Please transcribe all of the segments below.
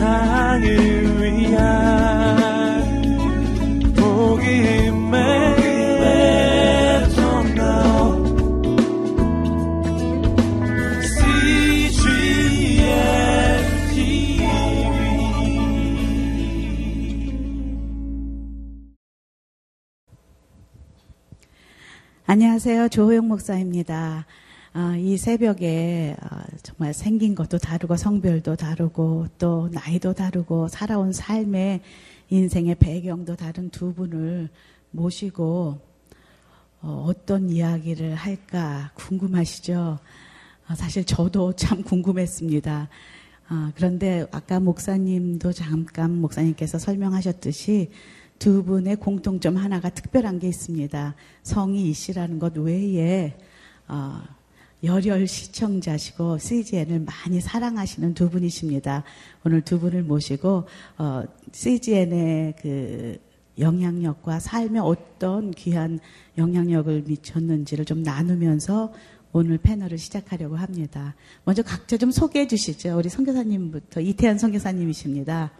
세상을 위한 복음의 안녕하세요. 조호영 목사입니다. 어, 이 새벽에 어, 정말 생긴 것도 다르고 성별도 다르고 또 나이도 다르고 살아온 삶의 인생의 배경도 다른 두 분을 모시고 어, 떤 이야기를 할까 궁금하시죠? 어, 사실 저도 참 궁금했습니다. 어, 그런데 아까 목사님도 잠깐 목사님께서 설명하셨듯이 두 분의 공통점 하나가 특별한 게 있습니다. 성이 이씨라는 것 외에 어, 열혈 시청자시고 CGN을 많이 사랑하시는 두 분이십니다. 오늘 두 분을 모시고 어, CGN의 그 영향력과 삶에 어떤 귀한 영향력을 미쳤는지를 좀 나누면서 오늘 패널을 시작하려고 합니다. 먼저 각자 좀 소개해 주시죠. 우리 선교사님부터 이태현 선교사님이십니다.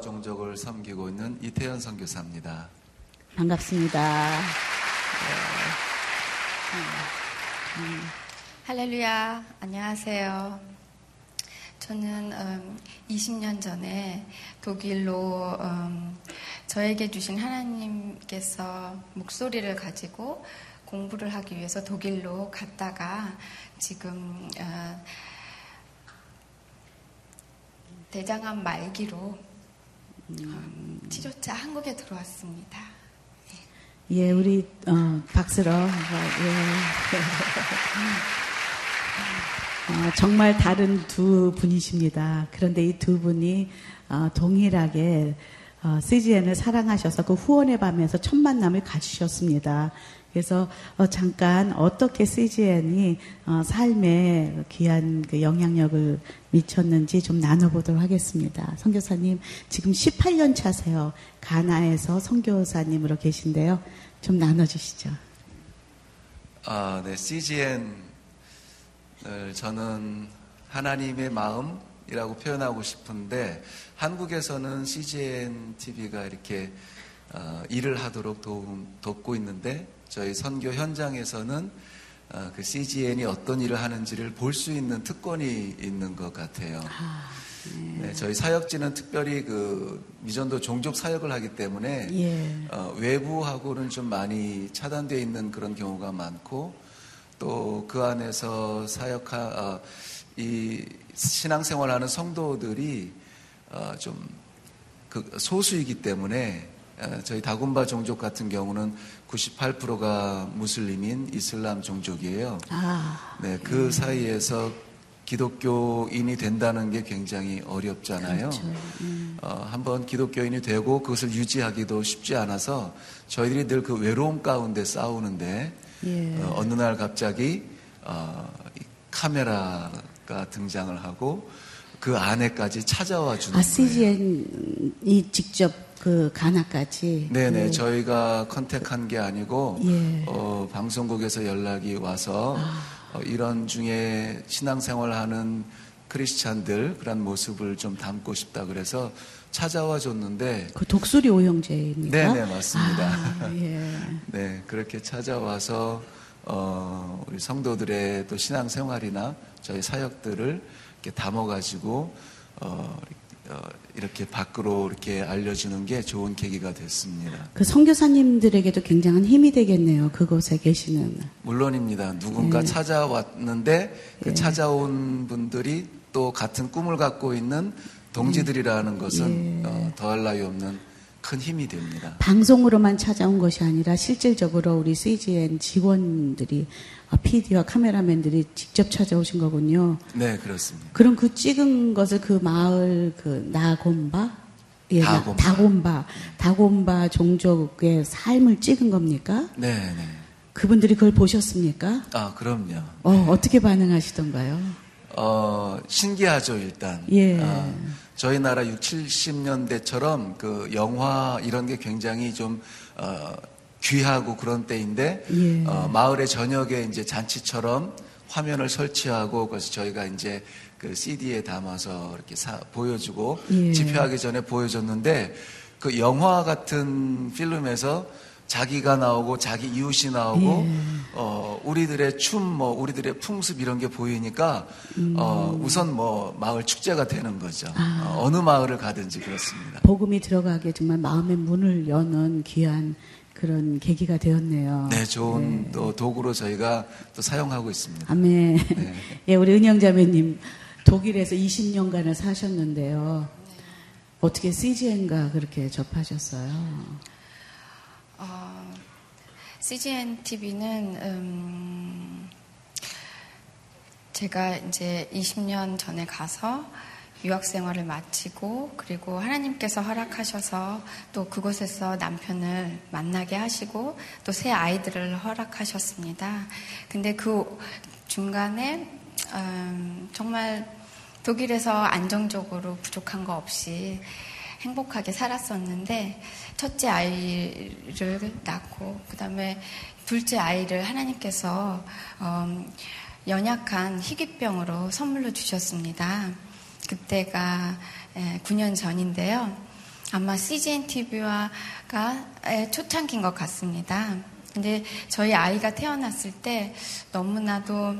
종족을 섬기고 있는 이태현 선교사입니다. 반갑습니다. 네. 음. 할렐루야, 안녕하세요. 저는 음, 20년 전에 독일로 음, 저에게 주신 하나님께서 목소리를 가지고 공부를 하기 위해서 독일로 갔다가 지금 어, 대장암 말기로 음, 치료차 한국에 들어왔습니다. 예, 우리 어, 박수로 예. 어, 정말 다른 두 분이십니다. 그런데 이 두 분이 어, 동일하게 어, CGN을 사랑하셔서 그 후원의 밤에서 첫 만남을 가지셨습니다. 그래서 어, 잠깐 어떻게 CGN이 어, 삶에 귀한 그 영향력을 미쳤는지 좀 나눠보도록 하겠습니다. 선교사님 지금 18년 차세요. 가나에서 선교사님으로 계신데요. 좀 나눠주시죠. 아, 네, CGN을 저는 하나님의 마음이라고 표현하고 싶은데 한국에서는 CGN TV가 이렇게 어, 일을 하도록 도움, 돕고 있는데 저희 선교 현장에서는 어, 그 CGN이 어떤 일을 하는지를 볼 수 있는 특권이 있는 것 같아요. 아, 네. 네, 저희 사역지는 특별히 그 미전도 종족 사역을 하기 때문에 예. 어, 외부하고는 좀 많이 차단되어 있는 그런 경우가 많고 또 그 안에서 사역하 어, 이 신앙생활하는 성도들이 어, 좀 그 소수이기 때문에 어, 저희 다군바 종족 같은 경우는 98%가 무슬림인 이슬람 종족이에요. 아, 네, 그 네. 사이에서 기독교인이 된다는 게 굉장히 어렵잖아요. 그렇죠. 음. 어, 한번 기독교인이 되고 그것을 유지하기도 쉽지 않아서 저희들이 늘 그 외로움 가운데 싸우는데 예. 어, 어느 날 갑자기 어, 카메라가 등장을 하고 그 안에까지 찾아와 주는 아, CGN이 직접 그 가나까지. 네네, 그... 저희가 컨택한 게 아니고 예. 어, 방송국에서 연락이 와서 아. 어, 이런 중에 신앙생활하는 크리스찬들 그런 모습을 좀 담고 싶다 그래서 찾아와 줬는데 그 독수리 오형제입니까? 네네 맞습니다. 아, 예. 네 그렇게 찾아와서 어, 우리 성도들의 또 신앙생활이나 저희 사역들을 이렇게 담아가지고 어, 어, 이렇게 밖으로 이렇게 알려주는 게 좋은 계기가 됐습니다. 그 선교사님들에게도 굉장한 힘이 되겠네요. 그곳에 계시는. 물론입니다. 누군가 예. 찾아왔는데 그 예. 찾아온 분들이 또 같은 꿈을 갖고 있는 동지들이라는 것은 예. 어, 더할 나위 없는 큰 힘이 됩니다. 방송으로만 찾아온 것이 아니라 실질적으로 우리 CGN 직원들이 PD와 아, 카메라맨들이 직접 찾아오신 거군요. 네, 그렇습니다. 그럼 그 찍은 것을 그 마을 그 나곰바 예, 다곰바. 다곰바, 다곰바 종족의 삶을 찍은 겁니까? 네, 네. 그분들이 그걸 보셨습니까? 아, 그럼요. 어, 네. 어떻게 반응하시던가요? 어, 신기하죠, 일단. 예. 어, 저희 나라 6, 70년대처럼 그 영화 이런 게 굉장히 좀, 어, 귀하고 그런 때인데 예. 어, 마을의 저녁에 이제 잔치처럼 화면을 설치하고 그래서 저희가 이제 그 CD에 담아서 이렇게 사- 보여주고 예. 집회하기 전에 보여줬는데 그 영화 같은 필름에서 자기가 나오고 자기 이웃이 나오고 예. 어 우리들의 춤 뭐 우리들의 풍습 이런 게 보이니까 음. 어 우선 뭐 마을 축제가 되는 거죠. 아. 어, 어느 마을을 가든지 그렇습니다. 복음이 들어가게 정말 마음의 문을 여는 귀한 그런 계기가 되었네요. 네, 좋은 또 도구로 저희가 또 사용하고 있습니다. 아멘. 네. 예, 우리 은영 자매님 독일에서 20년간을 사셨는데요. 어떻게 CGN과 그렇게 접하셨어요? 어, CGN TV는 음, 제가 이제 20년 전에 가서 유학 생활을 마치고 그리고 하나님께서 허락하셔서 또 그곳에서 남편을 만나게 하시고 또 새 아이들을 허락하셨습니다. 근데 그 중간에 음, 정말 독일에서 안정적으로 부족한 거 없이 행복하게 살았었는데 첫째 아이를 낳고 그다음에 둘째 아이를 하나님께서 음, 연약한 희귀병으로 선물로 주셨습니다. 그때가 9년 전인데요. 아마 CGN TV와가 초창기인 것 같습니다. 근데 저희 아이가 태어났을 때 너무나도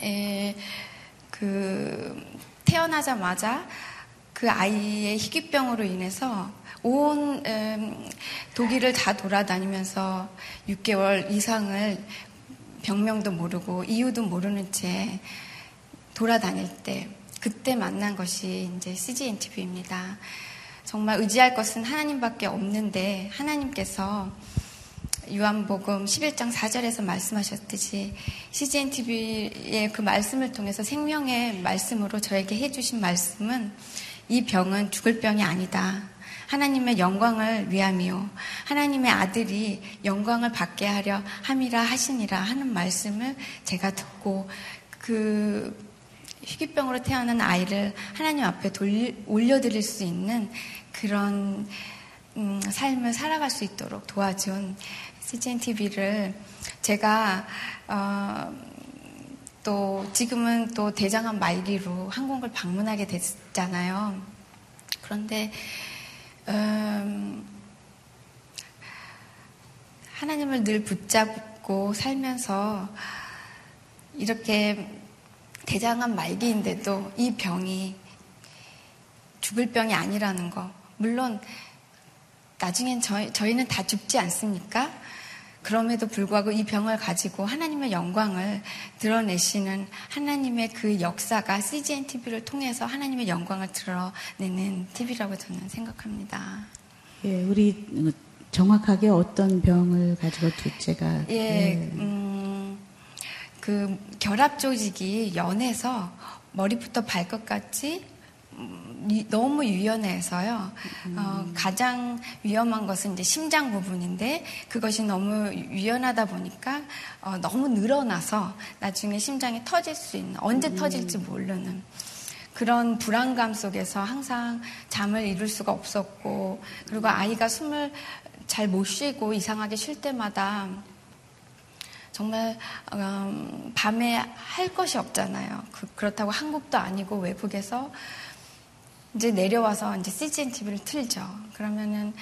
에, 그 태어나자마자 그 아이의 희귀병으로 인해서 온 음, 독일을 다 돌아다니면서 6개월 이상을 병명도 모르고 이유도 모르는 채 돌아다닐 때 그때 만난 것이 이제 CGN TV입니다. 정말 의지할 것은 하나님밖에 없는데 하나님께서 요한복음 11장 4절에서 말씀하셨듯이 CGN TV의 그 말씀을 통해서 생명의 말씀으로 저에게 해주신 말씀은 이 병은 죽을 병이 아니다. 하나님의 영광을 위함이요. 하나님의 아들이 영광을 받게 하려 함이라 하시니라 하는 말씀을 제가 듣고 그 희귀병으로 태어난 아이를 하나님 앞에 올려드릴 수 있는 그런 음, 삶을 살아갈 수 있도록 도와준 CGN TV를 제가 어, 또 지금은 또 대장암 말기로 한국을 방문하게 됐잖아요. 그런데 음, 하나님을 늘 붙잡고 살면서 이렇게 대장암 말기인데도 이 병이 죽을 병이 아니라는 거. 물론 나중엔 저희, 저희는 다 죽지 않습니까? 그럼에도 불구하고 이 병을 가지고 하나님의 영광을 드러내시는 하나님의 그 역사가 CGN TV를 통해서 하나님의 영광을 드러내는 TV라고 저는 생각합니다. 예, 우리 정확하게 어떤 병을 가지고 둘째가 예, 음, 그 결합 조직이 연해서 머리부터 발끝까지 음, 이- 너무 유연해서요. 어, 가장 위험한 것은 이제 심장 부분인데 그것이 너무 유연하다 보니까 어, 너무 늘어나서 나중에 심장이 터질 수 있는 언제 터질지 모르는 그런 불안감 속에서 항상 잠을 이룰 수가 없었고 그리고 아이가 숨을 잘 못 쉬고 이상하게 쉴 때마다 정말 음, 밤에 할 것이 없잖아요. 그, 렇다고 한국도 아니고 외국에서 이제 내려와서 이제 CGN TV를 틀죠. 그러면은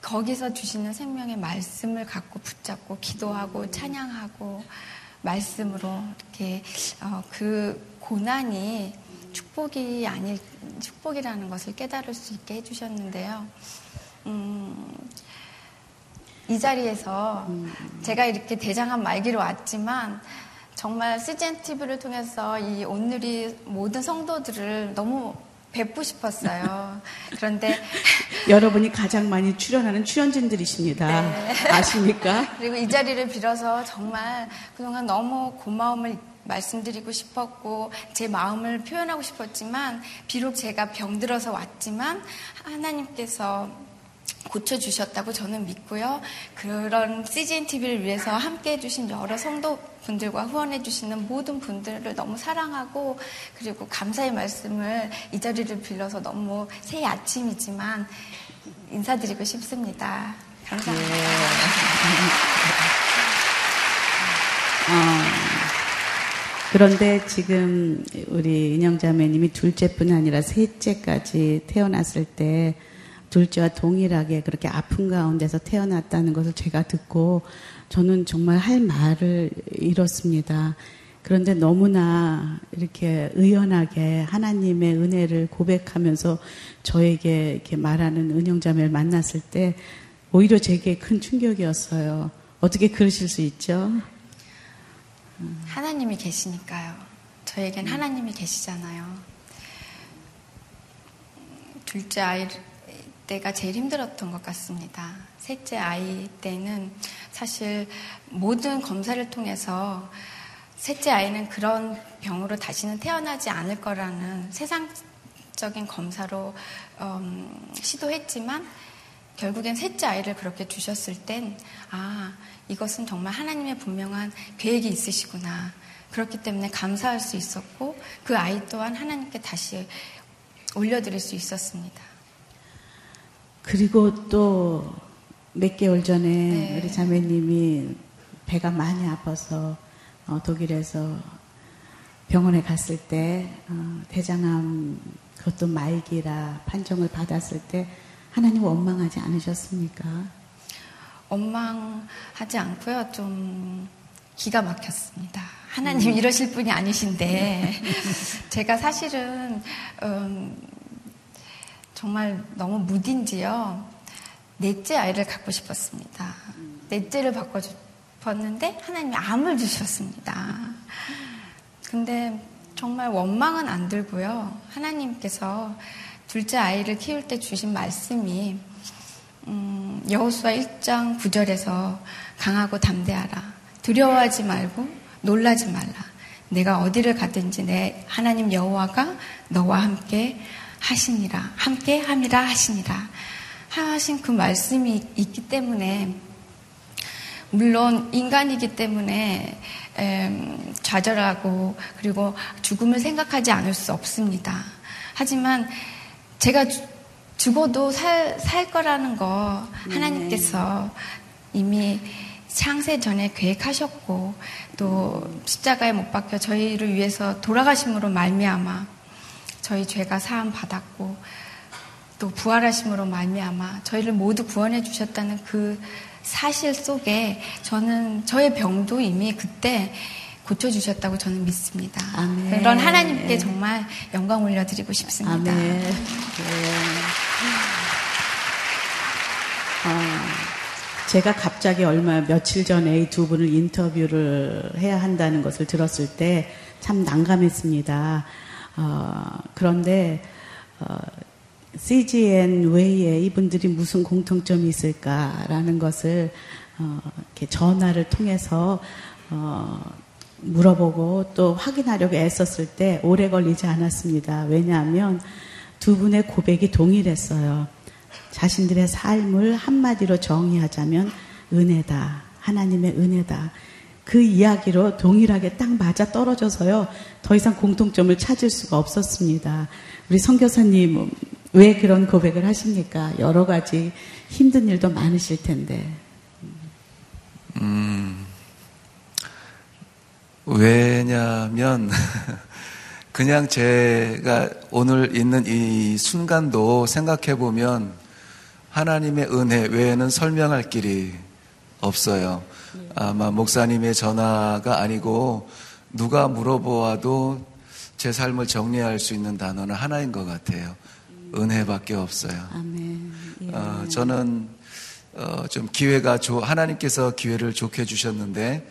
거기서 주시는 생명의 말씀을 갖고 붙잡고 기도하고 찬양하고 말씀으로 이렇게 어, 그 고난이 축복이 아닐 축복이라는 것을 깨달을 수 있게 해주셨는데요. 음, 이 자리에서 제가 이렇게 대장암 말기로 왔지만 정말 CGN TV를 통해서 이 오늘이 모든 성도들을 너무 뵙고 싶었어요. 그런데 여러분이 가장 많이 출연하는 출연진들이십니다. 네. 아십니까? 그리고 이 자리를 빌어서 정말 그동안 너무 고마움을 말씀드리고 싶었고 제 마음을 표현하고 싶었지만 비록 제가 병들어서 왔지만 하나님께서 고쳐주셨다고 저는 믿고요. 그런 CGN TV를 위해서 함께 해주신 여러 성도분들과 후원해주시는 모든 분들을 너무 사랑하고 그리고 감사의 말씀을 이 자리를 빌려서 너무 새 아침이지만 인사드리고 싶습니다. 감사합니다. 그런데 지금 우리 인형자매님이 둘째뿐 아니라 셋째까지 태어났을 때 둘째와 동일하게 그렇게 아픈 가운데서 태어났다는 것을 제가 듣고 저는 정말 할 말을 잃었습니다. 그런데 너무나 이렇게 의연하게 하나님의 은혜를 고백하면서 저에게 이렇게 말하는 은영자매를 만났을 때 오히려 제게 큰 충격이었어요. 어떻게 그러실 수 있죠? 하나님이 계시니까요. 저에겐 하나님이 계시잖아요. 둘째 아이 때가 제일 힘들었던 것 같습니다. 셋째 아이 때는 사실 모든 검사를 통해서 셋째 아이는 그런 병으로 다시는 태어나지 않을 거라는 세상적인 검사로 음, 시도했지만 결국엔 셋째 아이를 그렇게 주셨을 땐, 아, 이것은 정말 하나님의 분명한 계획이 있으시구나. 그렇기 때문에 감사할 수 있었고, 그 아이 또한 하나님께 다시 올려드릴 수 있었습니다. 그리고 또 몇 개월 전에 네. 우리 자매님이 배가 많이 아파서 어, 독일에서 병원에 갔을 때 어, 대장암 그것도 말기라 판정을 받았을 때 하나님 원망하지 않으셨습니까? 원망하지 않고요. 좀 기가 막혔습니다. 하나님 이러실 분이 아니신데 제가 사실은 음, 정말 너무 무딘지요. 넷째 아이를 갖고 싶었습니다. 넷째를 싶었는데 하나님이 암을 주셨습니다. 근데 정말 원망은 안 들고요. 하나님께서 둘째 아이를 키울 때 주신 말씀이 음, 여호수아 1장 9절에서 강하고 담대하라. 두려워하지 말고 놀라지 말라. 내가 어디를 가든지 내 하나님 여호와가 너와 함께 하시니라. 함께 함이라 하시니라. 하신 그 말씀이 있기 때문에 물론 인간이기 때문에 em, 좌절하고 그리고 죽음을 생각하지 않을 수 없습니다. 하지만 제가 주- 죽어도 살, 살 거라는 거 하나님께서 이미 창세 전에 계획하셨고 또 십자가에 못 박혀 저희를 위해서 돌아가심으로 말미암아 저희 죄가 사함 받았고 또 부활하심으로 말미암아 저희를 모두 구원해 주셨다는 그 사실 속에 저는 저의 병도 이미 그때 고쳐 주셨다고 저는 믿습니다. 아멘. 그런 하나님께 정말 영광 올려드리고 싶습니다. 아멘. 네. 어, 제가 갑자기 얼마 며칠 전에 이 두 분을 인터뷰를 해야 한다는 것을 들었을 때 참 난감했습니다. 어, 그런데 어, CGN 외에 이분들이 무슨 공통점이 있을까라는 것을 어, 이렇게 전화를 통해서 어, 물어보고 또 확인하려고 애썼을 때 오래 걸리지 않았습니다. 왜냐하면 두 분의 고백이 동일했어요. 자신들의 삶을 한마디로 정의하자면 은혜다. 하나님의 은혜다. 그 이야기로 동일하게 딱 맞아 떨어져서요. 더 이상 공통점을 찾을 수가 없었습니다. 우리 선교사님 왜 그런 고백을 하십니까? 여러 가지 힘든 일도 많으실 텐데. 음, 왜냐면, 그냥 제가 오늘 있는 이 순간도 생각해 보면 하나님의 은혜 외에는 설명할 길이 없어요. 아마 목사님의 전화가 아니고 누가 물어보아도 제 삶을 정리할 수 있는 단어는 하나인 것 같아요. 은혜밖에 없어요. 아멘. 예. 어, 저는 어, 좀 기회가 좋 하나님께서 기회를 좋게 주셨는데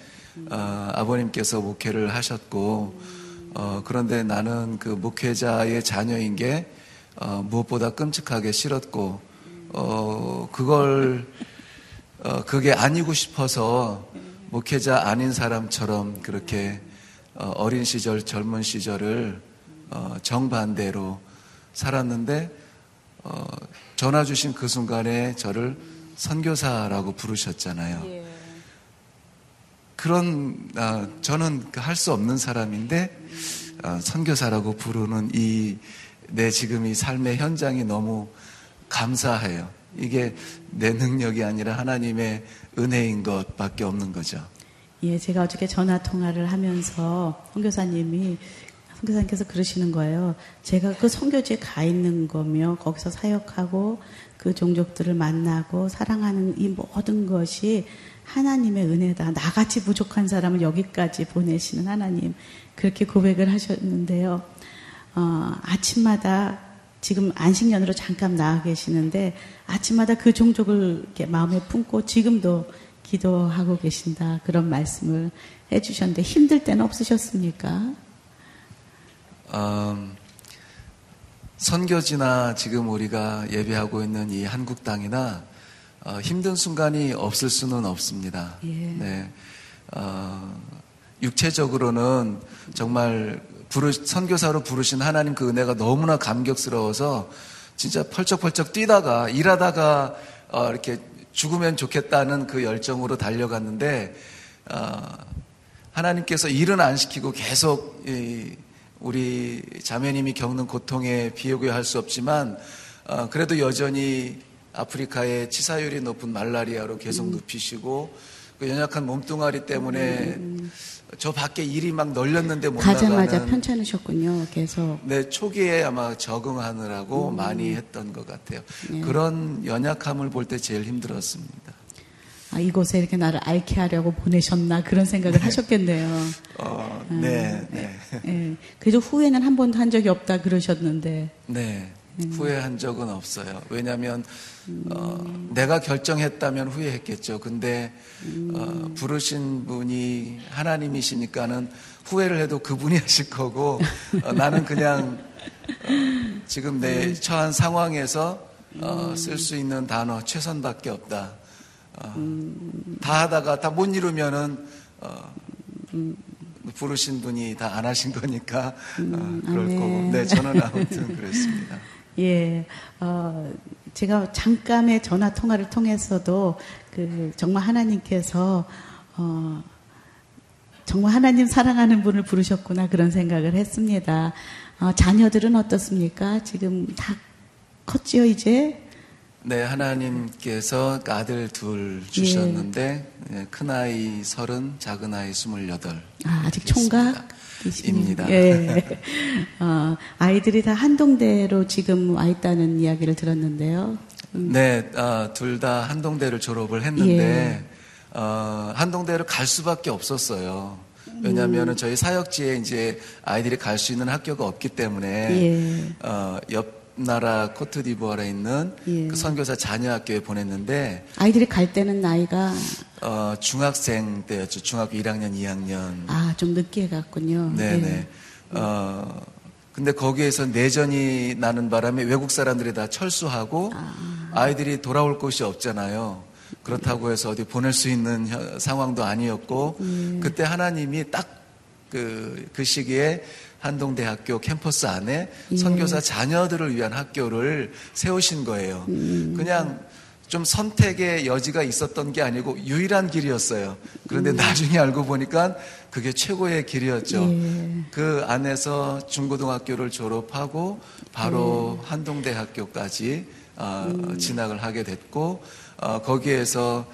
어, 아버님께서 목회를 하셨고 어, 그런데 나는 그 목회자의 자녀인 게 어, 무엇보다 끔찍하게 싫었고 어, 그걸 어, 그게 아니고 싶어서 목회자 아닌 사람처럼 그렇게 어, 어린 시절 젊은 시절을 어, 정반대로 살았는데 어, 전화 주신 그 순간에 저를 선교사라고 부르셨잖아요. 그런 아, 저는 할 수 없는 사람인데 아, 선교사라고 부르는 이 내 지금 이 삶의 현장이 너무 감사해요. 이게 내 능력이 아니라 하나님의 은혜인 것밖에 없는 거죠. 예, 제가 어저께 전화 통화를 하면서 선교사님이 선교사님께서 그러시는 거예요. 제가 그 선교지에 가 있는 거며 거기서 사역하고 그 종족들을 만나고 사랑하는 이 모든 것이 하나님의 은혜다. 나같이 부족한 사람을 여기까지 보내시는 하나님. 그렇게 고백을 하셨는데요. 어, 아침마다 지금 안식년으로 잠깐 나와 계시는데 아침마다 그 종족을 이렇게 마음에 품고 지금도 기도하고 계신다. 그런 말씀을 해주셨는데 힘들 때는 없으셨습니까? 음, 선교지나 지금 우리가 예배하고 있는 이 한국 땅이나 어, 힘든 순간이 없을 수는 없습니다. 예. 네. 어, 육체적으로는 정말 부르, 선교사로 부르신 하나님 그 은혜가 너무나 감격스러워서 진짜 펄쩍펄쩍 뛰다가 일하다가 어, 이렇게 죽으면 좋겠다는 그 열정으로 달려갔는데 어, 하나님께서 일은 안 시키고 계속 이, 우리 자매님이 겪는 고통에 비교할 수 없지만 어, 그래도 여전히 아프리카의 치사율이 높은 말라리아로 계속 눕히시고 그 연약한 몸뚱아리 때문에 저 밖에 일이 막 널렸는데 못 가자마자 나가는 편찮으셨군요. 계속. 네, 초기에 아마 적응하느라고 많이 했던 것 같아요. 네. 그런 연약함을 볼 때 제일 힘들었습니다. 아, 이곳에 이렇게 나를 앓게 하려고 보내셨나 그런 생각을 하셨겠네요. 어, 음, 네, 네. 예. 그래도 후회는 한 번도 한 적이 없다 그러셨는데. 네. 음. 후회한 적은 없어요. 왜냐하면 어, 내가 결정했다면 후회했겠죠. 근데 음. 어, 부르신 분이 하나님이시니까는 후회를 해도 그분이 하실 거고 어, 나는 그냥 어, 지금 내 음. 처한 상황에서 어, 쓸수 있는 단어 최선밖에 없다. 어, 음. 다 하다가 다 못 이루면은 어, 부르신 분이 다 안 하신 거니까 어, 그럴 아멘. 거고. 네, 저는 아무튼 그랬습니다. 예, 어, 제가 잠깐의 전화 통화를 통해서도 그 정말 하나님께서 어, 정말 하나님 사랑하는 분을 부르셨구나 그런 생각을 했습니다. 어, 자녀들은 어떻습니까? 지금 다 컸지요 이제? 네, 하나님께서 아들 둘 주셨는데 예, 큰 아이 서른, 작은 아이 스물여덟. 아, 아직. 총각이십니다. 입니다. 예. 어, 아이들이 다 한동대로 지금 와 있다는 이야기를 들었는데요. 네, 둘다 한동대를 졸업을 예. 했는데 어, 한동대를 갈 수밖에 없었어요. 왜냐하면 음. 저희 사역지에 이제 아이들이 갈 수 있는 학교가 없기 때문에 예. 어, 옆 나라 코트디부아르에 있는 예. 그 선교사 자녀 학교에 보냈는데 아이들이 갈 때는 나이가 어, 중학생 때였죠. 중학교 1학년, 2학년. 아, 좀 늦게 갔군요. 네네. 예. 어, 근데 거기에서 내전이 나는 바람에 외국 사람들이 다 철수하고 아. 이들이 돌아올 곳이 없잖아요. 그렇다고 해서 어디 보낼 수 있는 혀- 상황도 아니었고 그때 하나님이 딱 그, 그 시기에 한동대학교 캠퍼스 안에 선교사 자녀들을 위한 학교를 세우신 거예요. 그냥 좀 선택의 여지가 있었던 게 아니고 유일한 길이었어요. 그런데 나중에 알고 보니까 그게 최고의 길이었죠. 예. 그 안에서 중고등학교를 졸업하고 바로 한동대학교까지 어, 진학을 하게 됐고 어, 거기에서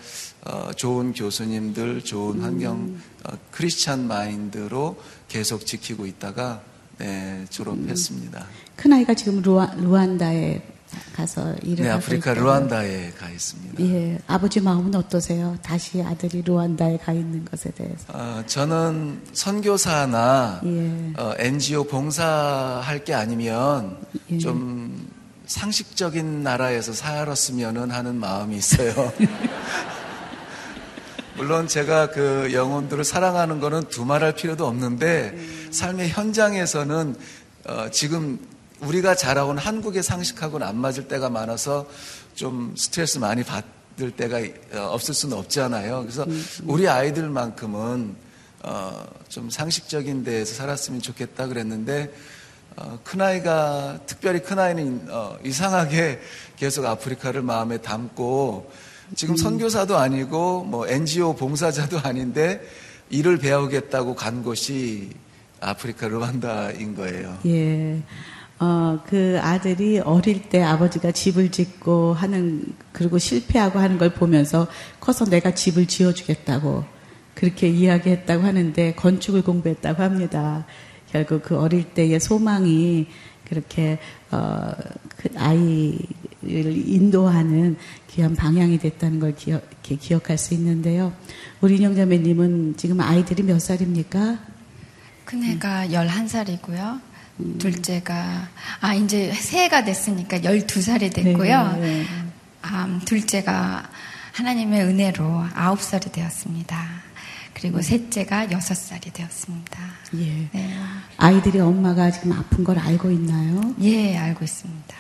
어, 좋은 교수님들, 좋은 환경, 어, 크리스찬 마인드로 계속 지키고 있다가 네, 졸업했습니다. 큰아이가 지금 루아, 루안다에 가서 일을 네, 하고 아프리카 있다고. 루안다에 가 있습니다. 예, 아버지 마음은 어떠세요? 다시 아들이 루안다에 가 있는 것에 대해서. 어, 저는 선교사나 예. 어, NGO 봉사할 게 아니면 예. 좀 상식적인 나라에서 살았으면 하는 마음이 있어요. 물론 제가 그 영혼들을 사랑하는 거는 두말할 필요도 없는데 삶의 현장에서는 어, 지금 우리가 자라온 한국의 상식하고는 안 맞을 때가 많아서 좀 스트레스 많이 받을 때가 어, 없을 수는 없잖아요. 그래서 우리 아이들만큼은 어, 좀 상식적인 데에서 살았으면 좋겠다 그랬는데 어, 큰아이가 특별히 큰아이는 어, 이상하게 계속 아프리카를 마음에 담고 지금 선교사도 아니고 뭐 NGO 봉사자도 아닌데 일을 배우겠다고 간 곳이 아프리카 르완다인 거예요. 예. 어, 그 아들이 어릴 때 아버지가 집을 짓고 하는, 그리고 실패하고 하는 걸 보면서 커서 내가 집을 지어주겠다고 그렇게 이야기했다고 하는데 건축을 공부했다고 합니다. 결국 그 어릴 때의 소망이 그렇게 어, 그 아이를 인도하는 귀한 방향이 됐다는 걸 기억, 이렇게 기억할 수 있는데요. 우리 인형 자매님은 지금 아이들이 몇 살입니까? 큰애가 11살이고요. 둘째가, 아, 이제 새해가 됐으니까 12살이 됐고요. 네, 네. 아, 둘째가 하나님의 은혜로 9살이 되었습니다. 그리고 셋째가 6살이 되었습니다. 예. 네. 아이들이 엄마가 지금 아픈 걸 알고 있나요? 예, 알고 있습니다.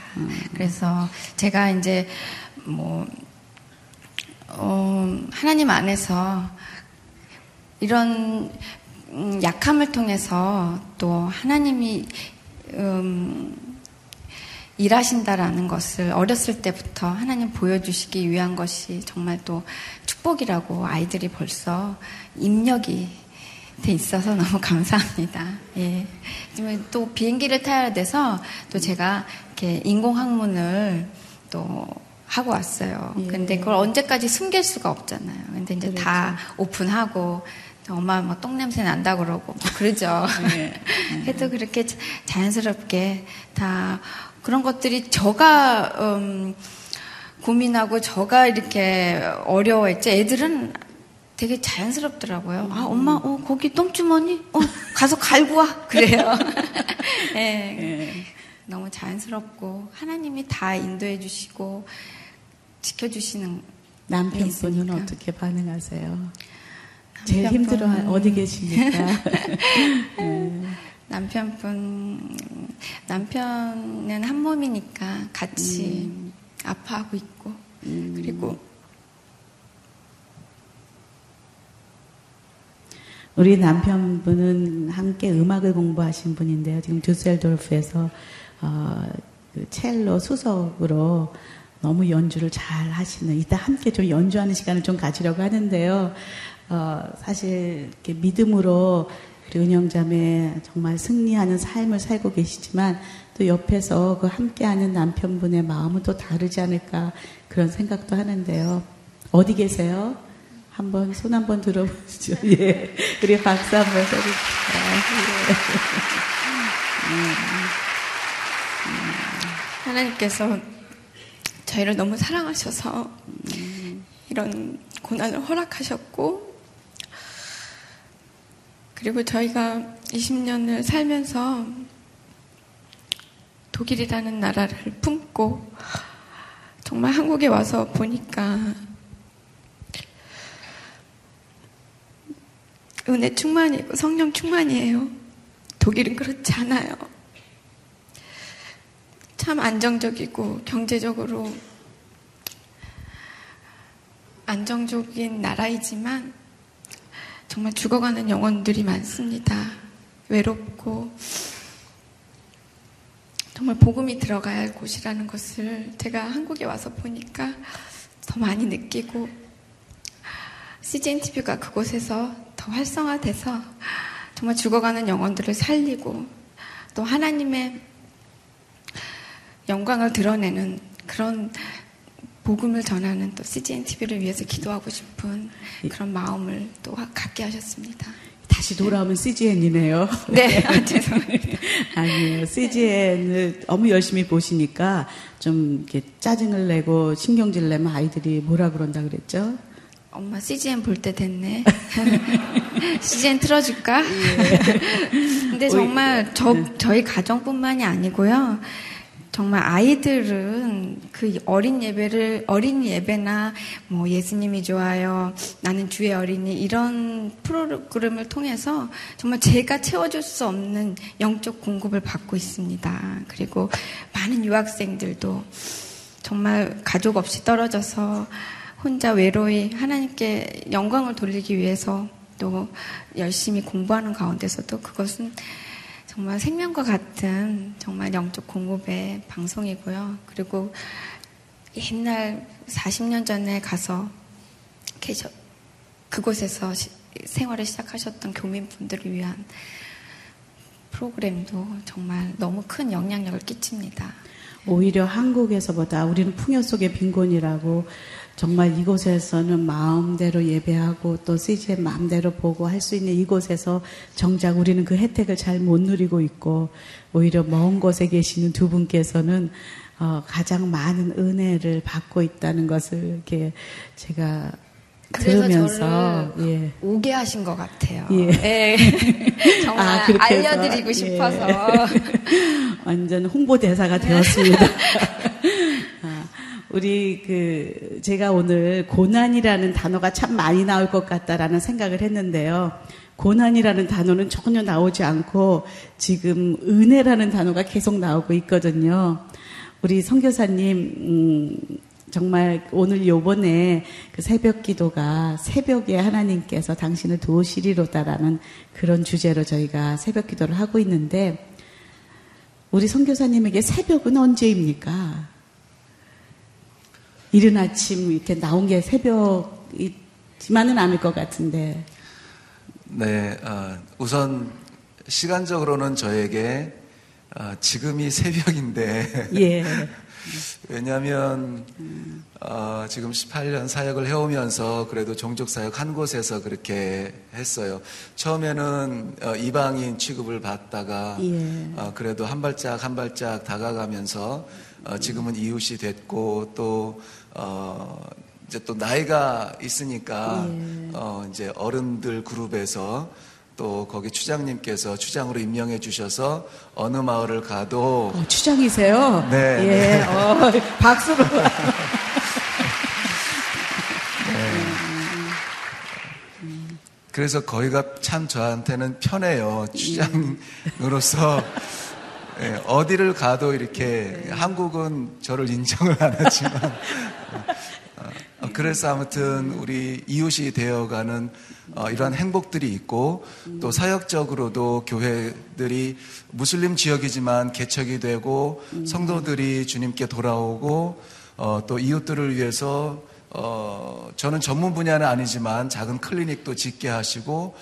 그래서 제가 이제 뭐, 어, 하나님 안에서 이런 음, 약함을 통해서 또 하나님이 음, 일하신다라는 것을 어렸을 때부터 하나님 보여주시기 위한 것이 정말 또 축복이라고 아이들이 벌써 입력이 돼 있어서 너무 감사합니다. 예. 지금 또 비행기를 타야 돼서 또 제가 이렇게 인공항문을 또 하고 왔어요. 예. 근데 그걸 언제까지 숨길 수가 없잖아요. 근데 이제 다 오픈하고 엄마 뭐 똥냄새 난다 그러고 뭐 그러죠. 해도 그렇게 자- 자연스럽게 다 그런 것들이 저가 음, 고민하고 저가 이렇게 어려워했지 애들은 되게 자연스럽더라고요. 아 엄마 어 거기 똥주머니 어 가서 갈고 와 그래요. 예. 너무 자연스럽고 하나님이 다 인도해 주시고 지켜주시는 남편분은. 어떻게 반응하세요? 제일 힘들어 어디 계십니까? 남편분 남편은 한 몸이니까 같이 아파하고 있고 그리고 우리 남편분은 함께 음악을 공부하신 분인데요. 지금 düsseldorf에서 어, 그 첼로 수석으로 너무 연주를 잘 하시는 이따 함께 좀 연주하는 시간을 좀 가지려고 하는데요. 어, 사실 이렇게 믿음으로 우리 은영자매 정말 승리하는 삶을 살고 계시지만 또 옆에서 그 함께하는 남편분의 마음은 또 다르지 않을까 그런 생각도 하는데요. 어디 계세요? 한번 손 한번 들어보시죠. 예, 우리 박수 한번 쳐주세요. 하나님께서 저희를 너무 사랑하셔서 이런 고난을 허락하셨고 그리고 저희가 20년을 살면서 독일이라는 나라를 품고 정말 한국에 와서 보니까 은혜 충만이고 성령 충만이에요. 독일은 그렇지 않아요. 참 안정적이고 경제적으로 안정적인 나라이지만 정말 죽어가는 영혼들이 많습니다. 외롭고 정말 복음이 들어가야 할 곳이라는 것을 제가 한국에 와서 보니까 더 많이 느끼고 CGN TV가 그곳에서 더 활성화돼서 정말 죽어가는 영혼들을 살리고 또 하나님의 영광을 드러내는 그런 복음을 전하는 또 CGN TV를 위해서 기도하고 싶은 그런 마음을 또 갖게 하셨습니다. 다시 돌아오면 CGN이네요. 네, 아, 죄송합니다. 아니에요. CGN을 너무 열심히 보시니까 좀 이렇게 짜증을 내고 신경질 내면 아이들이 뭐라 그런다 그랬죠? 엄마 CGN 볼 때 됐네. CGN 틀어줄까? 근데 정말 저, 저희 가정뿐만이 아니고요. 정말 아이들은 그 어린 예배를, 어린 예배나 뭐 예수님이 좋아요, 나는 주의 어린이 이런 프로그램을 통해서 정말 제가 채워줄 수 없는 영적 공급을 받고 있습니다. 그리고 많은 유학생들도 정말 가족 없이 떨어져서 혼자 외로이 하나님께 영광을 돌리기 위해서 또 열심히 공부하는 가운데서도 그것은 정말 생명과 같은 정말 영적 공급의 방송이고요. 그리고 옛날 40년 전에 가서 계셔 그곳에서 시- 생활을 시작하셨던 교민분들을 위한 프로그램도 정말 너무 큰 영향력을 끼칩니다. 오히려 한국에서보다 우리는 풍요 속의 빈곤이라고 정말 이곳에서는 마음대로 예배하고 또 CGN 마음대로 보고 할 수 있는 이곳에서 정작 우리는 그 혜택을 잘 못 누리고 있고 오히려 먼 곳에 계시는 두 분께서는 어, 가장 많은 은혜를 받고 있다는 것을 이렇게 제가 들으면서 예. 오게 하신 것 같아요. 예. 예. 정말 아? 알려드리고 예. 싶어서. 완전 홍보 대사가 되었습니다. 아, 우리 그 제가 오늘 고난이라는 단어가 참 많이 나올 것 같다라는 생각을 했는데요. 고난이라는 단어는 전혀 나오지 않고 지금 은혜라는 단어가 계속 나오고 있거든요. 우리 선교사님 음, 정말 오늘 요번에 그 새벽 기도가 새벽에 하나님께서 당신을 도우시리로다라는 그런 주제로 저희가 새벽 기도를 하고 있는데 우리 선교사님에게 새벽은 언제입니까? 이른 아침 이렇게 나온 게 새벽이지만은 않을 것 같은데. 네, 어, 우선 시간적으로는 저에게 어, 지금이 새벽인데 예. 왜냐하면 어, 지금 18년 사역을 해오면서 그래도 종족 사역 한 곳에서 그렇게 했어요. 처음에는 어, 이방인 취급을 받다가 예. 어, 그래도 한 발짝 한 발짝 다가가면서 어, 지금은 이웃이 됐고 또 어, 이제 또 나이가 있으니까 예. 어, 이제 어른들 그룹에서 또 거기 추장님께서 추장으로 임명해 주셔서 어느 마을을 가도 어, 추장이세요? 네, 예. 네. 어, 박수로. 그래서 거기가 참 저한테는 편해요. 추장으로서 예, 어디를 가도 이렇게 한국은 저를 인정을 안 하지만 어, 그래서 아무튼 우리 이웃이 되어가는 어, 이러한 행복들이 있고 또 사역적으로도 교회들이 무슬림 지역이지만 개척이 되고 성도들이 주님께 돌아오고 어, 또 이웃들을 위해서 어, 저는 전문 분야는 아니지만 작은 클리닉도 짓게 하시고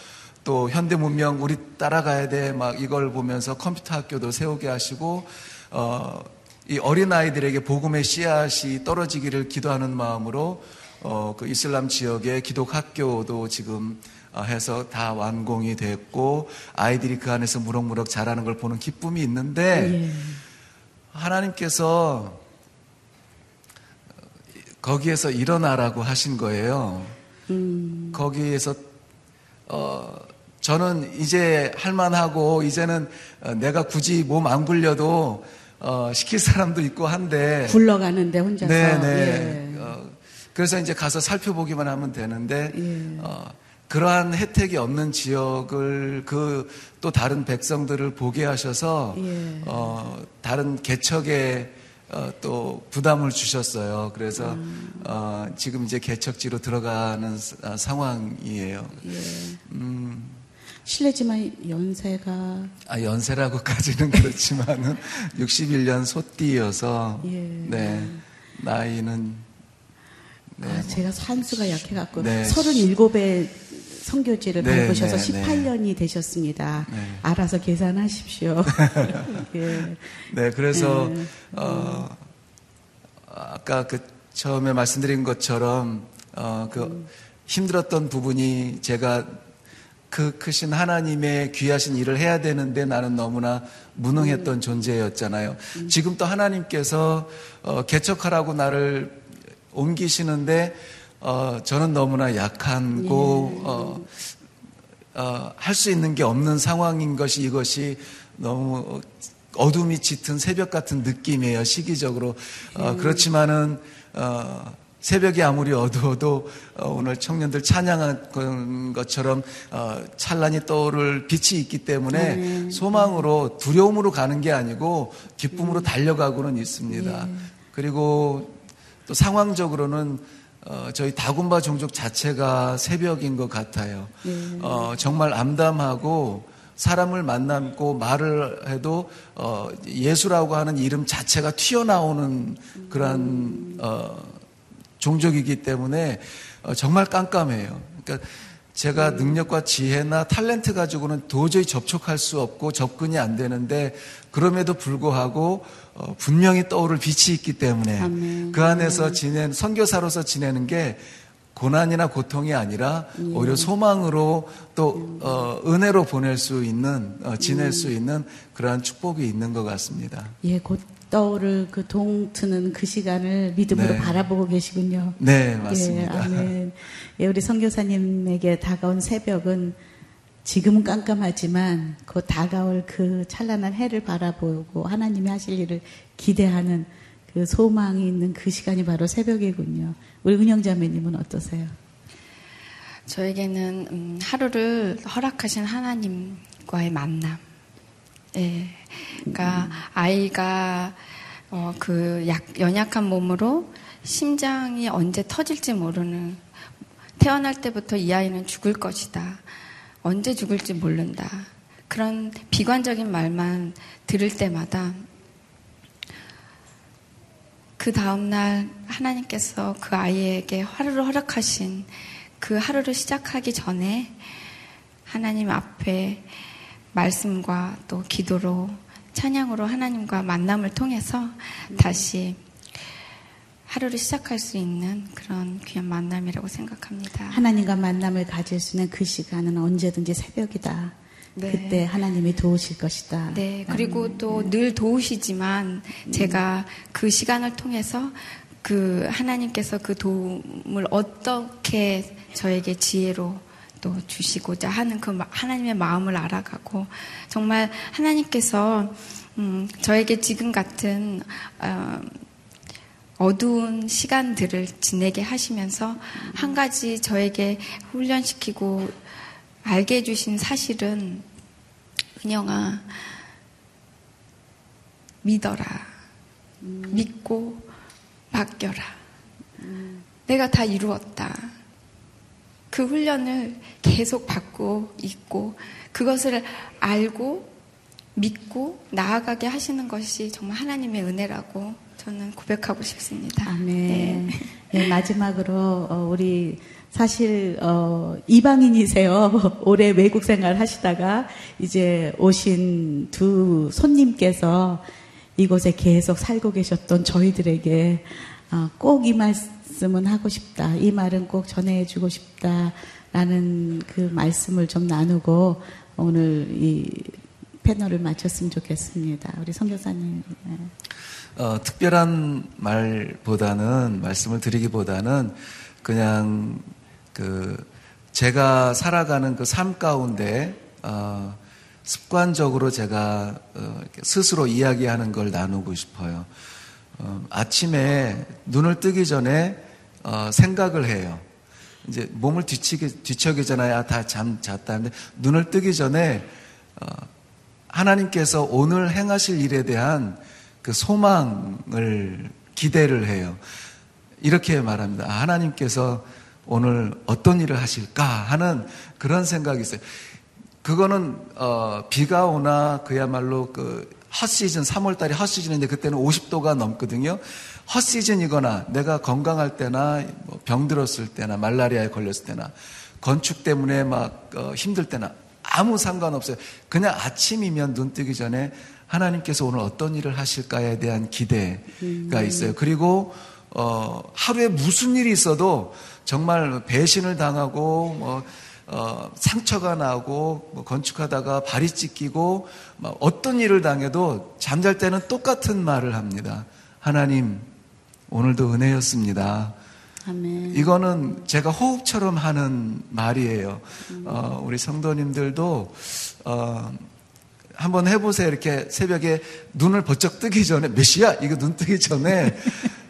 또 현대 문명 우리 따라가야 돼 막 이걸 보면서 컴퓨터 학교도 세우게 하시고 어, 이 어린 아이들에게 복음의 씨앗이 떨어지기를 기도하는 마음으로 어, 그 이슬람 지역의 기독 학교도 지금 어, 해서 다 완공이 됐고 아이들이 그 안에서 무럭무럭 자라는 걸 보는 기쁨이 있는데 예. 하나님께서 거기에서 일어나라고 하신 거예요. 음, 거기에서 어 저는 이제 할만하고 이제는 어, 내가 굳이 몸 안 굴려도 어 시킬 사람도 있고 한데 굴러가는데 혼자서. 네네. 예. 어, 그래서 이제 가서 살펴보기만 하면 되는데 예. 어, 그러한 혜택이 없는 지역을 그 또 다른 백성들을 보게 하셔서 예. 어, 다른 개척에 어, 또 부담을 주셨어요. 그래서 음. 어, 지금 이제 개척지로 들어가는 사- 아, 상황이에요. 예. 음, 실례지만 연세가 아, 연세라고까지는 그렇지만은 61년 소띠여서 예. 네 나이는 네, 아, 제가 산수가 약해갖고 네. 37의 성교지를 네, 밟으셔서 네, 네. 18년이 되셨습니다. 네. 알아서 계산하십시오. 예. 네, 그래서 네. 어, 아까 그 처음에 말씀드린 것처럼 어, 그 음. 힘들었던 부분이 제가 그 크신 하나님의 귀하신 일을 해야 되는데 나는 너무나 무능했던 음. 존재였잖아요. 지금 또 하나님께서 어, 개척하라고 나를 옮기시는데 어, 저는 너무나 약한고 예. 어, 어, 할 수 있는 게 없는 상황인 것이 이것이 너무 어둠이 짙은 새벽 같은 느낌이에요. 시기적으로. 어, 그렇지만은 어, 새벽이 아무리 어두워도 어, 오늘 청년들 찬양한 것처럼 어, 찬란히 떠오를 빛이 있기 때문에 소망으로 두려움으로 가는 게 아니고 기쁨으로 달려가고는 있습니다. 그리고 또 상황적으로는 어, 저희 다군바 종족 자체가 새벽인 것 같아요. 어, 정말 암담하고 사람을 만나고 말을 해도 어, 예수라고 하는 이름 자체가 튀어나오는 그러한 어, 종족이기 때문에 어, 정말 깜깜해요. 그러니까 제가 능력과 지혜나 탤런트 가지고는 도저히 접촉할 수 없고 접근이 안 되는데 그럼에도 불구하고 어, 분명히 떠오를 빛이 있기 때문에 아멘. 그 안에서 지낸 선교사로서 지내는 게 고난이나 고통이 아니라 오히려 소망으로 또 어, 은혜로 보낼 수 있는 어, 지낼 수 있는 그러한 축복이 있는 것 같습니다. 예, 곧 떠오를 그 동트는 그 시간을 믿음으로 네. 바라보고 계시군요. 네, 예, 맞습니다. 아멘. 예, 우리 선교사님에게 다가온 새벽은 지금은 깜깜하지만 그 다가올 그 찬란한 해를 바라보고 하나님이 하실 일을 기대하는 그 소망이 있는 그 시간이 바로 새벽이군요. 우리 은영 자매님은 어떠세요? 저에게는 음, 하루를 허락하신 하나님과의 만남. 예. 그러니까 아이가 어, 그 약, 연약한 몸으로 심장이 언제 터질지 모르는 태어날 때부터 이 아이는 죽을 것이다. 언제 죽을지 모른다. 그런 비관적인 말만 들을 때마다 그 다음날 하나님께서 그 아이에게 하루를 허락하신 그 하루를 시작하기 전에 하나님 앞에 말씀과 또 기도로 찬양으로 하나님과 만남을 통해서 다시 하루를 시작할 수 있는 그런 귀한 만남이라고 생각합니다. 하나님과 만남을 가질 수 있는 그 시간은 언제든지 새벽이다. 네. 그때 하나님이 도우실 것이다. 네, 그리고 또 늘 도우시지만 제가 그 시간을 통해서 그 하나님께서 그 도움을 어떻게 저에게 지혜로 또 주시고자 하는 그 마- 하나님의 마음을 알아가고 정말 하나님께서 음, 저에게 지금 같은 어, 어두운 시간들을 지내게 하시면서 한 가지 저에게 훈련시키고 알게 해주신 사실은 은영아 믿어라. 믿고 맡겨라. 내가 다 이루었다. 그 훈련을 계속 받고 있고 그것을 알고 믿고 나아가게 하시는 것이 정말 하나님의 은혜라고 저는 고백하고 싶습니다. 아멘. 네. 네, 마지막으로 어, 우리 사실 어, 이방인이세요. 오래 외국 생활 하시다가 이제 오신 두 손님께서 이곳에 계속 살고 계셨던 저희들에게 어, 꼭이 말씀은 하고 싶다. 이 말은 꼭 전해주고 싶다라는 그 말씀을 좀 나누고 오늘 이 패널을 마쳤으면 좋겠습니다. 우리 선교사님. 네. 어, 특별한 말보다는 말씀을 드리기보다는 그냥 그 제가 살아가는 그 삶 가운데 어, 습관적으로 제가 어, 스스로 이야기하는 걸 나누고 싶어요. 어, 아침에 눈을 뜨기 전에 어, 생각을 해요. 이제 몸을 뒤치기, 뒤척이잖아요. 아, 다 잠 잤다. 근데 눈을 뜨기 전에 어, 하나님께서 오늘 행하실 일에 대한 그 소망을 기대를 해요. 이렇게 말합니다. 아, 하나님께서 오늘 어떤 일을 하실까 하는 그런 생각이 있어요. 그거는 어, 비가 오나 그야말로 그 헛시즌 3월 달이 헛시즌인데 그때는 50도가 넘거든요. 헛시즌이거나 내가 건강할 때나 뭐 병들었을 때나 말라리아에 걸렸을 때나 건축 때문에 막 어, 힘들 때나 아무 상관없어요. 그냥 아침이면 눈 뜨기 전에 하나님께서 오늘 어떤 일을 하실까에 대한 기대가 있어요. 그리고 어, 하루에 무슨 일이 있어도 정말 배신을 당하고 뭐 어, 상처가 나고 뭐 건축하다가 발이 찢기고 막 어떤 일을 당해도 잠잘 때는 똑같은 말을 합니다. 하나님 오늘도 은혜였습니다. 아멘. 이거는 제가 호흡처럼 하는 말이에요. 어, 우리 성도님들도 어, 한번 해보세요. 이렇게 새벽에 눈을 번쩍 뜨기 전에 몇 시야? 이거 눈 뜨기 전에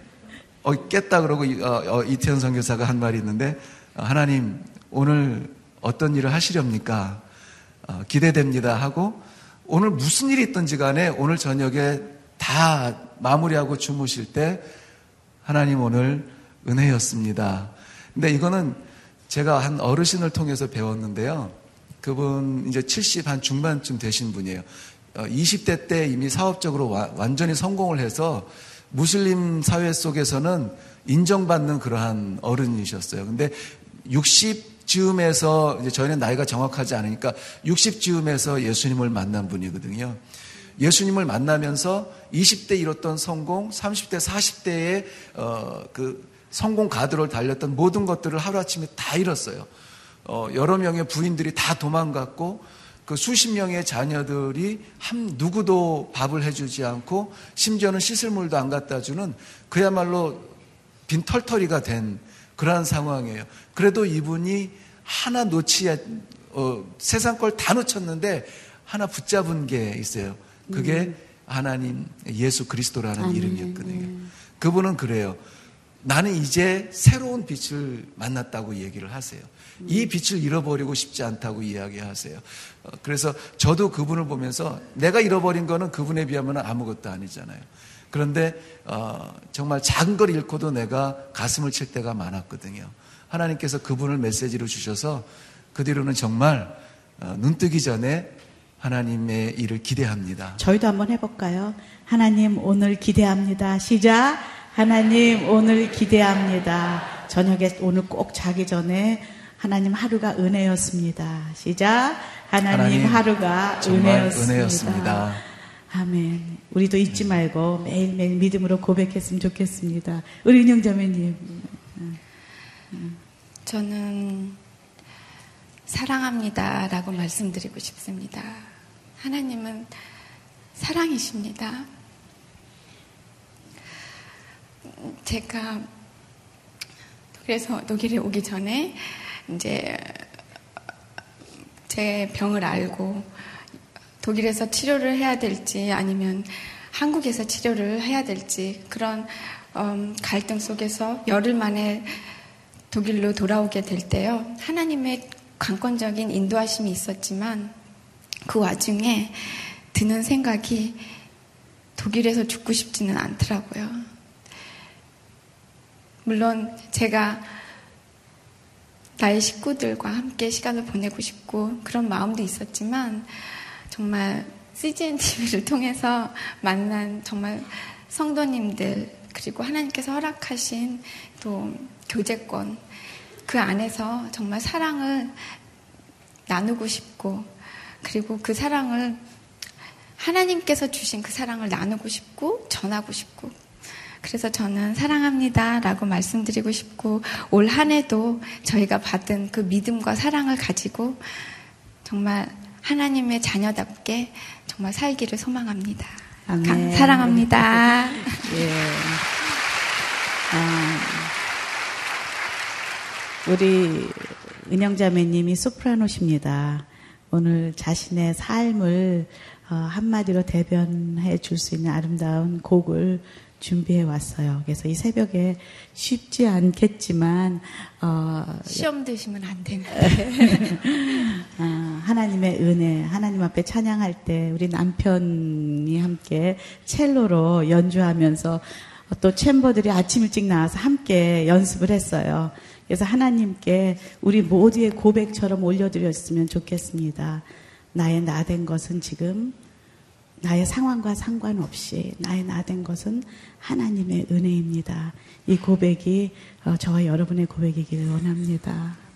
어, 깼다 그러고 이- 어, 어, 이태현 선교사가 한 말이 있는데 어, 하나님 오늘 어떤 일을 하시렵니까? 어, 기대됩니다 하고 오늘 무슨 일이 있든지 간에 오늘 저녁에 다 마무리하고 주무실 때 하나님 오늘 은혜였습니다. 근데 이거는 제가 한 어르신을 통해서 배웠는데요. 그분 이제 70 한 중반쯤 되신 분이에요. 어, 20대 때 이미 사업적으로 와- 완전히 성공을 해서 무슬림 사회 속에서는 인정받는 그러한 어른이셨어요. 근데 60 즈음에서 이제 저희는 나이가 정확하지 않으니까 60 즈음에서 예수님을 만난 분이거든요. 예수님을 만나면서 20대 이뤘던 성공, 30대, 40대의 어, 그 성공 가드를 달렸던 모든 것들을 하루아침에 다 잃었어요. 어, 여러 명의 부인들이 다 도망갔고 그 수십 명의 자녀들이 한 누구도 밥을 해주지 않고 심지어는 씻을 물도 안 갖다 주는 그야말로 빈 털터리가 된 그러한 상황이에요. 그래도 이분이 하나 놓치 어, 세상 걸 다 놓쳤는데 하나 붙잡은 게 있어요. 그게 음. 하나님 예수 그리스도라는 아멘. 이름이었거든요. 그분은 그래요. 나는 이제 새로운 빛을 만났다고 얘기를 하세요. 이 빛을 잃어버리고 싶지 않다고 이야기하세요. 어, 그래서 저도 그분을 보면서 내가 잃어버린 거는 그분에 비하면 아무것도 아니잖아요. 그런데 어, 정말 작은 걸 잃고도 내가 가슴을 칠 때가 많았거든요. 하나님께서 그분을 메시지로 주셔서 그 뒤로는 정말 어, 눈 뜨기 전에 하나님의 일을 기대합니다. 저희도 한번 해볼까요? 하나님 오늘 기대합니다. 시작. 하나님 오늘 기대합니다. 저녁에 오늘 꼭 자기 전에 하나님 하루가 은혜였습니다. 시작. 하나님, 하나님 하루가 은혜였습니다. 은혜였습니다. 아멘. 우리도 잊지 말고 매일매일 믿음으로 고백했으면 좋겠습니다. 우리 인영자매님. 저는 사랑합니다라고 말씀드리고 싶습니다. 하나님은 사랑이십니다. 제가 독일에서 독일에 오기 전에 이제 제 병을 알고 독일에서 치료를 해야 될지 아니면 한국에서 치료를 해야 될지 그런 음, 갈등 속에서 열흘 만에 독일로 돌아오게 될 때요. 하나님의 관건적인 인도하심이 있었지만 그 와중에 드는 생각이 독일에서 죽고 싶지는 않더라고요. 물론 제가 나의 식구들과 함께 시간을 보내고 싶고 그런 마음도 있었지만 정말 CGN TV를 통해서 만난 정말 성도님들 그리고 하나님께서 허락하신 또 교제권 그 안에서 정말 사랑을 나누고 싶고 그리고 그 사랑을 하나님께서 주신 그 사랑을 나누고 싶고 전하고 싶고 그래서 저는 사랑합니다 라고 말씀드리고 싶고 올 한 해도 저희가 받은 그 믿음과 사랑을 가지고 정말 하나님의 자녀답게 정말 살기를 소망합니다. 가, 사랑합니다. 예. 아, 우리 은영자매님이 소프라노십니다. 오늘 자신의 삶을 어, 한마디로 대변해 줄 수 있는 아름다운 곡을 준비해 왔어요. 그래서 이 새벽에 쉽지 않겠지만 어, 시험 드시면 안 되는데 어, 하나님의 은혜, 하나님 앞에 찬양할 때 우리 남편이 함께 첼로로 연주하면서 또 챔버들이 아침 일찍 나와서 함께 연습을 했어요. 그래서 하나님께 우리 모두의 고백처럼 올려드렸으면 좋겠습니다. 나의 나 된 것은 지금 나의 상황과 상관없이 나의 나 된 것은 하나님의 은혜입니다. 이 고백이 어, 저와 여러분의 고백이기를 원합니다.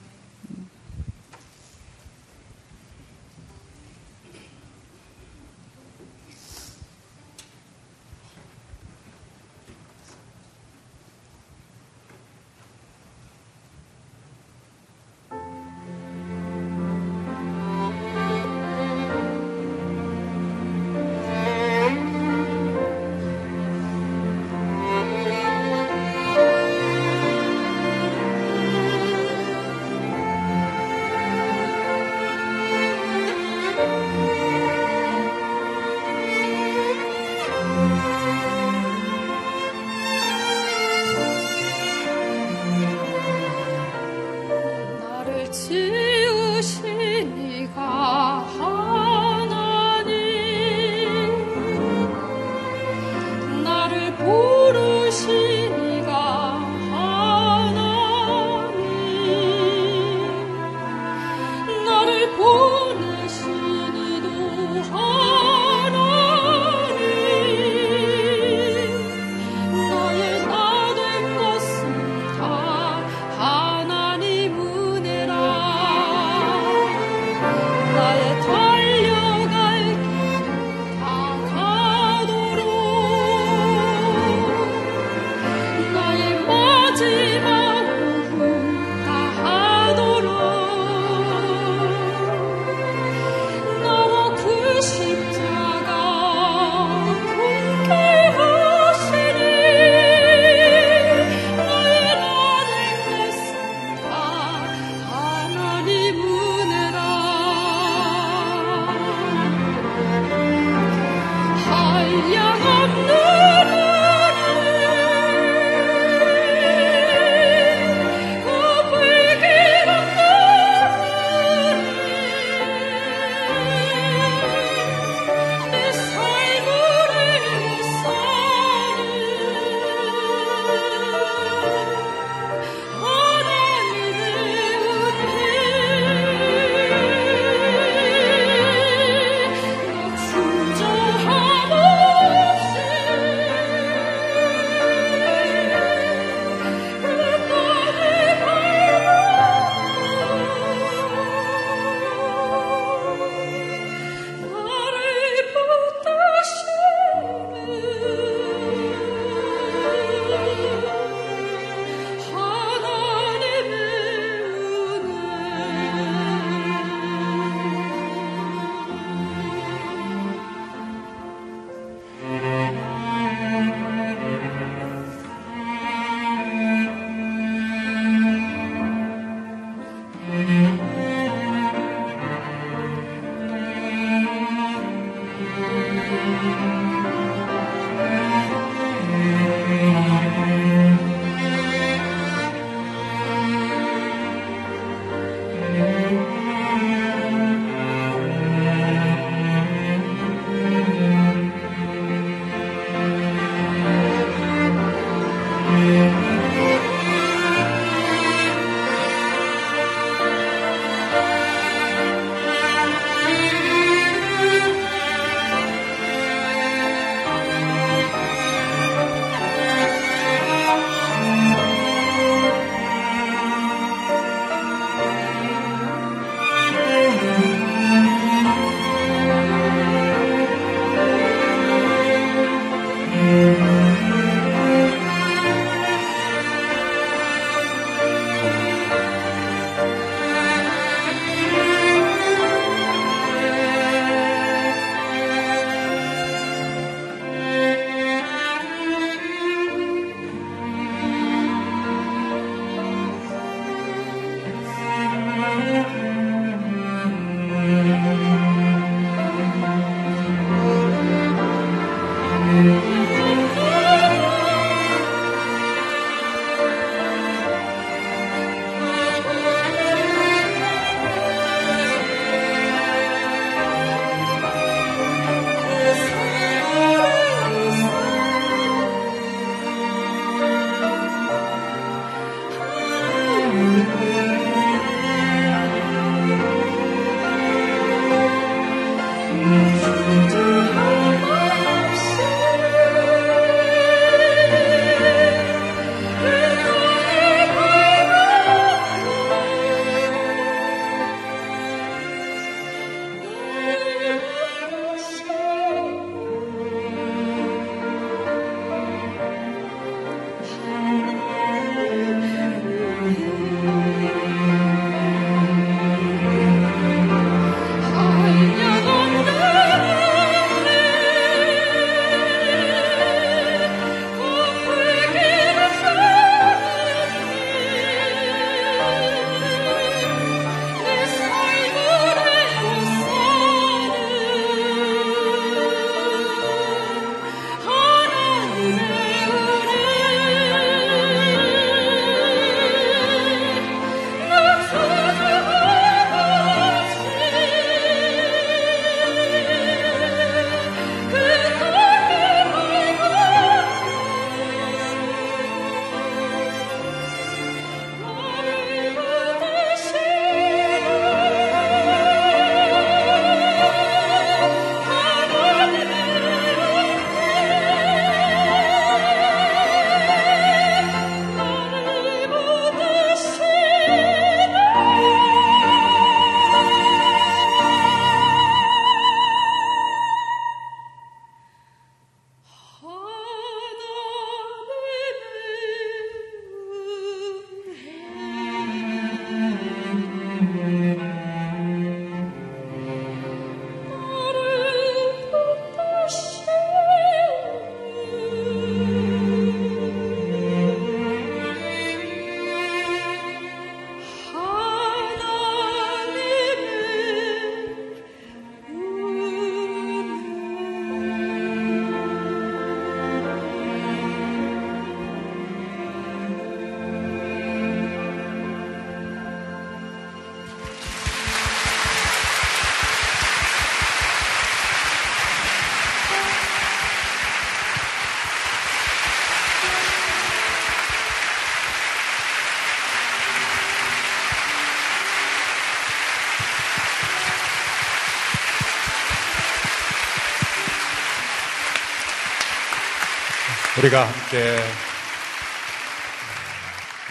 우리가 함께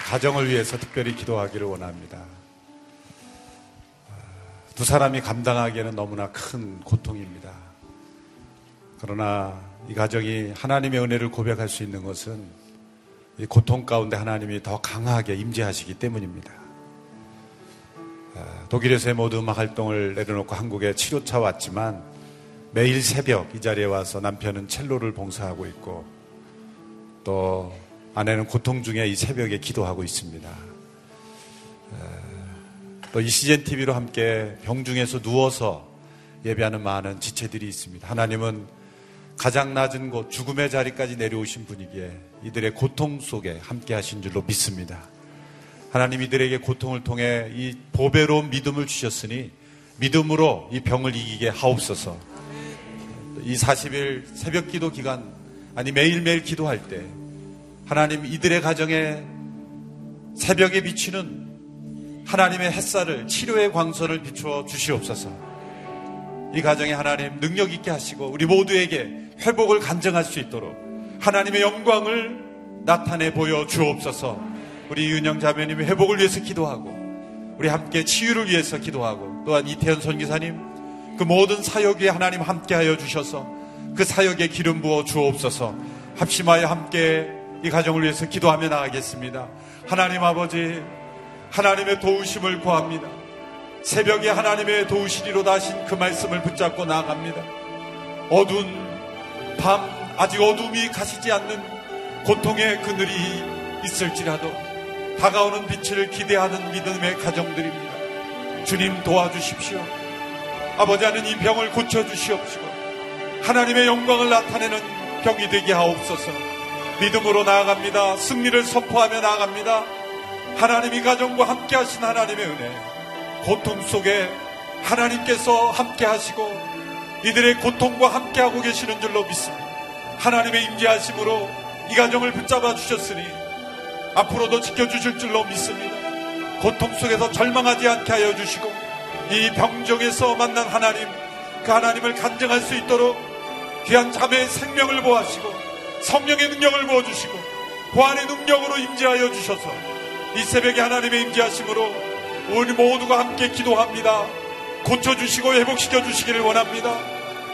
가정을 위해서 특별히 기도하기를 원합니다. 두 사람이 감당하기에는 너무나 큰 고통입니다. 그러나 이 가정이 하나님의 은혜를 고백할 수 있는 것은 이 고통 가운데 하나님이 더 강하게 임재하시기 때문입니다. 독일에서의 모두 음악 활동을 내려놓고 한국에 치료차 왔지만 매일 새벽 이 자리에 와서 남편은 첼로를 봉사하고 있고 또 아내는 고통 중에 이 새벽에 기도하고 있습니다. 또 이 시즌 TV로 함께 병중에서 누워서 예배하는 많은 지체들이 있습니다. 하나님은 가장 낮은 곳 죽음의 자리까지 내려오신 분이기에 이들의 고통 속에 함께 하신 줄로 믿습니다. 하나님 이들에게 고통을 통해 이 보배로운 믿음을 주셨으니 믿음으로 이 병을 이기게 하옵소서. 이 40일 새벽 기도 기간 아니 매일매일 기도할 때 하나님 이들의 가정에 새벽에 비치는 하나님의 햇살을 치료의 광선을 비추어 주시옵소서. 이 가정에 하나님 능력 있게 하시고 우리 모두에게 회복을 간증할 수 있도록 하나님의 영광을 나타내 보여 주옵소서. 우리 윤영 자매님의 회복을 위해서 기도하고 우리 함께 치유를 위해서 기도하고 또한 이태현 선기사님 그 모든 사역에 하나님 함께하여 주셔서 그 사역에 기름 부어 주옵소서. 합심하여 함께 이 가정을 위해서 기도하며 나가겠습니다. 하나님 아버지, 하나님의 도우심을 구합니다. 새벽에 하나님의 도우시리로다 하신 그 말씀을 붙잡고 나아갑니다. 어두운 밤, 아직 어둠이 가시지 않는 고통의 그늘이 있을지라도 다가오는 빛을 기대하는 믿음의 가정들입니다. 주님 도와주십시오. 아버지 하는 이 병을 고쳐주시옵시고 하나님의 영광을 나타내는 병이 되게 하옵소서. 믿음으로 나아갑니다. 승리를 선포하며 나아갑니다. 하나님이 가정과 함께 하신 하나님의 은혜. 고통 속에 하나님께서 함께 하시고 이들의 고통과 함께 하고 계시는 줄로 믿습니다. 하나님의 임재하심으로 이 가정을 붙잡아 주셨으니 앞으로도 지켜주실 줄로 믿습니다. 고통 속에서 절망하지 않게 하여 주시고 이 병정에서 만난 하나님 그 하나님을 간증할 수 있도록 귀한 자매의 생명을 보하시고 성령의 능력을 부어주시고 보안의 능력으로 임재하여 주셔서 이 새벽에 하나님의 임재하심으로 우리 모두가 함께 기도합니다. 고쳐주시고 회복시켜 주시기를 원합니다.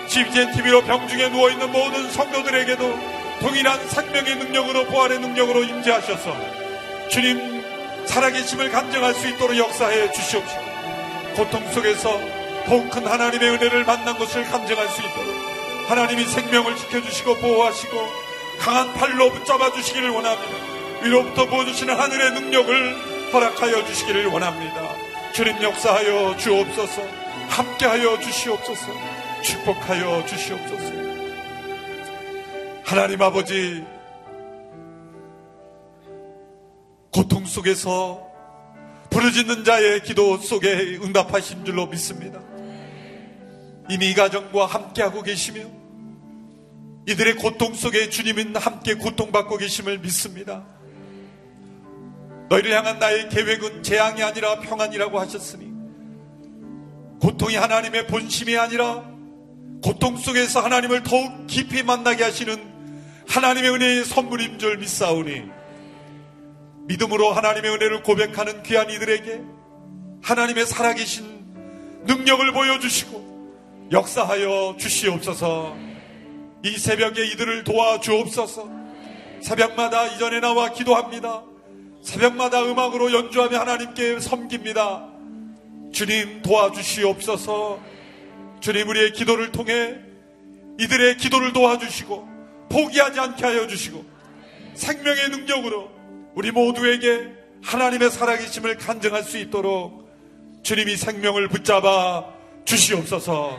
CBN TV로 병중에 누워있는 모든 성도들에게도 동일한 생명의 능력으로 보안의 능력으로 임재하셔서 주님 살아계심을 간증할 수 있도록 역사해 주시옵시고 고통 속에서 더욱 큰 하나님의 은혜를 만난 것을 간증할 수 있도록 하나님이 생명을 지켜주시고 보호하시고 강한 팔로 붙잡아 주시기를 원합니다. 위로부터 부어주시는 하늘의 능력을 허락하여 주시기를 원합니다. 주님 역사하여 주옵소서, 함께하여 주시옵소서, 축복하여 주시옵소서. 하나님 아버지, 고통 속에서 부르짖는 자의 기도 속에 응답하신 줄로 믿습니다. 이미 이 가정과 함께하고 계시며 이들의 고통 속에 주님은 함께 고통받고 계심을 믿습니다. 너희를 향한 나의 계획은 재앙이 아니라 평안이라고 하셨으니 고통이 하나님의 본심이 아니라 고통 속에서 하나님을 더욱 깊이 만나게 하시는 하나님의 은혜의 선물인 줄 믿사오니 믿음으로 하나님의 은혜를 고백하는 귀한 이들에게 하나님의 살아계신 능력을 보여주시고 역사하여 주시옵소서 이 새벽에 이들을 도와주옵소서. 새벽마다 이전에 나와 기도합니다. 새벽마다 음악으로 연주하며 하나님께 섬깁니다. 주님 도와주시옵소서. 주님 우리의 기도를 통해 이들의 기도를 도와주시고 포기하지 않게 하여 주시고 생명의 능력으로 우리 모두에게 하나님의 살아계심을 간증할 수 있도록 주님이 생명을 붙잡아 주시옵소서.